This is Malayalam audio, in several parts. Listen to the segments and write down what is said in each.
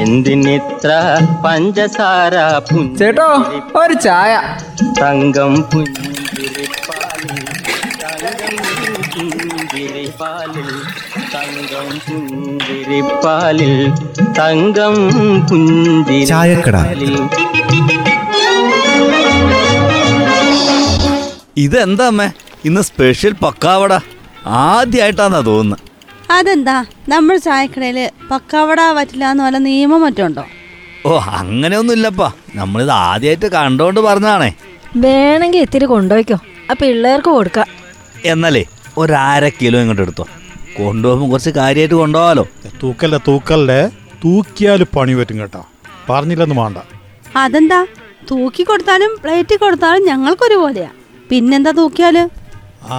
എന്തിനിത്ര പഞ്ചസാര ചേട്ടോ ഒരു ചായ. തങ്കം പുഞ്ചിരിപ്പാലിൽ തങ്കം പുഞ്ചിരിപ്പാലിൽ തങ്കം പുഞ്ചിരിപ്പാലിൽ തങ്കം ചായക്കട. പുഞ്ചിരിപ്പാലിൽ ഇതെന്താ അമ്മേ? ഇന്ന് സ്പെഷ്യൽ പക്കാവട. ആദ്യമായിട്ടാന്നാ തോന്നുന്നത് അതെന്താ? നമ്മൾ ചായക്കടയിൽ പക്കാവട പറ്റില്ല എന്ന് വല്ല നിയമം മറ്റുണ്ടോ ഓ അങ്ങനെയൊന്നുമില്ലപ്പാ. നമ്മളിത് ആദ്യമായിട്ട് കണ്ടോണ്ട് പറഞ്ഞാണേ വേണമെങ്കിൽ ഇത്തിരി കൊണ്ടുപോയിക്കോ. ആ പിള്ളേർക്ക് കൊടുക്കാം. എന്നാലേ ഒരര കിലോ ഇങ്ങോട്ട് എടുത്തോ. കൊണ്ടുപോകുമ്പോൾ കുറച്ച് കാര്യമായിട്ട് കൊണ്ടുപോകാലോ. തൂക്കല്ല തൂക്കല്ലേ. തൂക്കിയാൽ പണി പറ്റും കേട്ടോ. പറഞ്ഞില്ലെന്ന് വേണ്ട. അതെന്താ? തൂക്കി കൊടുത്താലും പ്ലേറ്റ് കൊടുത്താലും ഞങ്ങൾക്കൊരുപോലെയാ. പിന്നെന്താ തൂക്കിയാൽ? ആ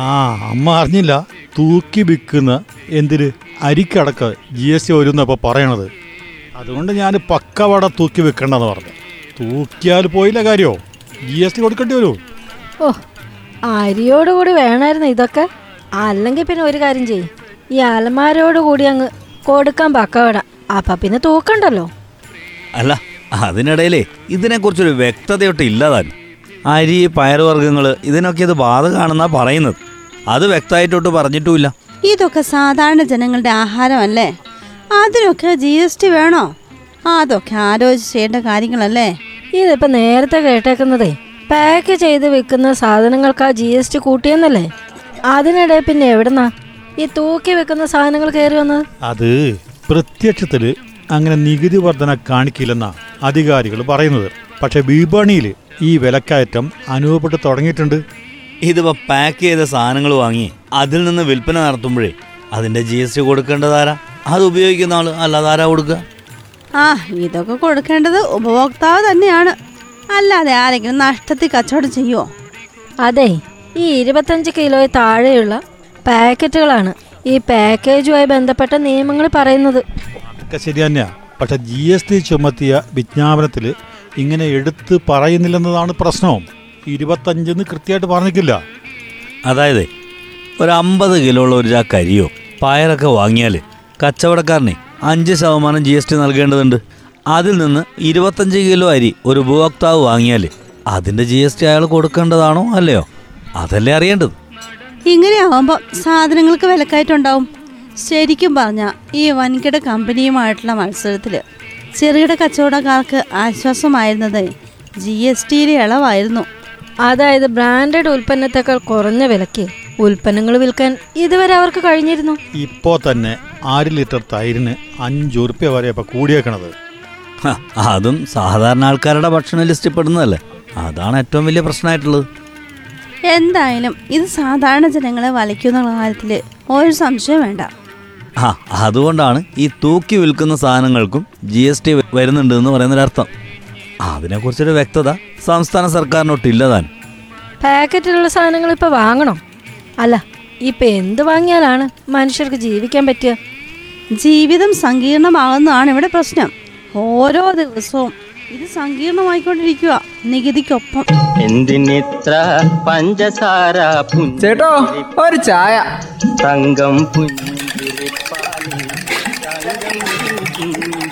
അമ്മ അറിഞ്ഞില്ല. തൂക്കി വിൽക്കുന്ന എന്തിന് അരിക്കടക്ക ജി എസ് ടി വരും ഇപ്പോൾ പറയണത്. അതുകൊണ്ട് ഞാൻ പക്കവട തൂക്കി വെക്കണ്ടെന്ന് പറഞ്ഞു. തൂക്കിയാൽ പോയില്ല കാര്യോ? ജി എസ് ടി കൊടുക്കേണ്ടി വരുമോ ഓ അരിയോടുകൂടി വേണമായിരുന്നു ഇതൊക്കെ. അല്ലെങ്കിൽ പിന്നെ ഒരു കാര്യം ചെയ്യും. ഈ അലമാരോട് കൂടി അങ്ങ് കൊടുക്കാൻ പക്കവട അപ്പൊ പിന്നെ തൂക്കണ്ടല്ലോ. അല്ല അതിനിടയിലേ ഇതിനെക്കുറിച്ചൊരു വ്യക്തതയൊട്ട് ഇല്ലതാൻ അരി പയറുവർഗങ്ങൾ ഇതിനൊക്കെ ഇത് ബാധകമാണെന്നാ പറയുന്നത്. അത് വ്യക്തമായിട്ടൊട്ട് പറഞ്ഞിട്ടുമില്ല. ഇതൊക്കെ സാധാരണ ജനങ്ങളുടെ ആഹാരമല്ലേ? അതിനൊക്കെ ജി എസ് ടി വേണോ? അതൊക്കെ ആലോചിച്ച് ചെയ്യേണ്ട കാര്യങ്ങളല്ലേ? ഇതിപ്പോ നേരത്തെ കേട്ടേക്കുന്നതേ പാക്ക് ചെയ്ത് വെക്കുന്ന സാധനങ്ങൾക്ക് ആ ജി എസ് ടി കൂട്ടിയെന്നല്ലേ? അതിനിടെ പിന്നെ എവിടുന്നാ? ഈ തൂക്കി വെക്കുന്ന സാധനങ്ങൾ കയറി വന്നത് അത് പ്രത്യക്ഷത്തിൽ അങ്ങനെ നികുതി വർധന കാണിക്കില്ലെന്നാ അധികാരികൾ പറയുന്നത്. പക്ഷെ വിപണിയിൽ ഈ വിലക്കയറ്റം അനുഭവപ്പെട്ട് തുടങ്ങിയിട്ടുണ്ട്. ഇതിപ്പോൾ പാക്ക് ചെയ്ത സാധനങ്ങൾ വാങ്ങി അതിൽ നിന്ന് വിൽപ്പന നടത്തുമ്പോഴേ അതിന്റെ ജി എസ് ടി കൊടുക്കേണ്ടതാരാ? അത് ഉപയോഗിക്കുന്ന ആൾ അല്ലാതാരാ കൊടുക്കുക? ആ ഇതൊക്കെ കൊടുക്കേണ്ടത് ഉപഭോക്താവ് തന്നെയാണ്. അല്ലാതെ ആരെങ്കിലും നഷ്ടത്തിൽ കച്ചവടം ചെയ്യുമോ അതെ ഈ ഇരുപത്തഞ്ച് കിലോ താഴെയുള്ള പാക്കറ്റുകളാണ് ഈ പാക്കേജുമായി ബന്ധപ്പെട്ട നിയമങ്ങൾ പറയുന്നത്. ഒക്കെ ശരി തന്നെയാ. പക്ഷെ ജി എസ് ടി ചുമത്തിയ വിജ്ഞാപനത്തിൽ ഇങ്ങനെ എടുത്ത് പറയുന്നില്ലെന്നതാണ് പ്രശ്നം. ഇരുപത്തഞ്ചെന്ന് കൃത്യമായിട്ട് പറഞ്ഞിട്ടില്ല. അതായത് ഒരു അമ്പത് കിലോ ഉള്ള ഒരു ചാക്ക് അരിയോ പയറൊക്കെ വാങ്ങിയാൽ കച്ചവടക്കാരനെ അഞ്ച് ശതമാനം ജി എസ് ടി നൽകേണ്ടതുണ്ട്. അതിൽ നിന്ന് ഇരുപത്തഞ്ച് കിലോ അരി ഒരു ഉപഭോക്താവ് വാങ്ങിയാൽ അതിന്റെ ജി എസ് ടി അയാൾ കൊടുക്കേണ്ടതാണോ അല്ലയോ? അതല്ലേ അറിയേണ്ടത്? ഇങ്ങനെയാവുമ്പോൾ സാധനങ്ങൾക്ക് വിലക്കയറ്റുണ്ടാവും ശരിക്കും പറഞ്ഞാൽ ഈ വൻകിട കമ്പനിയുമായിട്ടുള്ള മത്സരത്തിൽ ചെറുകിട കച്ചവടക്കാർക്ക് ആശ്വാസമായിരുന്നത് ജി എസ് ടിയിലെ ഇളവായിരുന്നു. അതായത് ബ്രാൻഡഡ് ഉൽപ്പന്നത്തെക്കാൾ കുറഞ്ഞ വിലയ്ക്ക് ഉൽപ്പന്നങ്ങൾ വിൽക്കാൻ ഇതുവരെ അവർക്ക് കഴിഞ്ഞിരുന്നു. ഇപ്പോ തന്നെ ആറ് ലിറ്റർ തൈരിന് അഞ്ചു റുപ്യ വരെ ഇപ്പൊ കൂടിയേക്കണത്. അതും സാധാരണ ആൾക്കാരുടെ ഭക്ഷണ ലിസ്റ്റിൽ പെടുന്നതല്ലേ? അതാണ് ഏറ്റവും വലിയ പ്രശ്നമായിട്ടുള്ളത്. എന്തായാലും ഇത് സാധാരണ ജനങ്ങളെ വലയ്ക്കുന്ന കാര്യത്തിൽ ഒരു സംശയം വേണ്ട. ആ അതുകൊണ്ടാണ് ഈ തൂക്കി വിൽക്കുന്ന സാധനങ്ങൾക്കും ജി എസ് ടി വരുന്നുണ്ട് എന്ന് പറയുന്നൊരർത്ഥം. അതിനെക്കുറിച്ചൊരു വ്യക്തത സംസ്ഥാന സർക്കാരിനൊട്ടില്ലതാൻ. പാക്കറ്റിലുള്ള സാധനങ്ങൾ ഇപ്പൊ വാങ്ങണം. അല്ല ഇപ്പൊ എന്ത് വാങ്ങിയാലാണ് മനുഷ്യർക്ക് ജീവിക്കാൻ പറ്റുക ജീവിതം സങ്കീർണമാകുന്നതാണ് ഇവിടെ പ്രശ്നം. ഓരോ ദിവസവും ഇത് സങ്കീർണമായിക്കൊണ്ടിരിക്കുക നികുതിക്കൊപ്പം. എന്തിനിത്ര പഞ്ചസാര ചേട്ടോ ഒരു ചായ. തങ്കം പുഞ്ചിരിപ്പാലിൽ തങ്കം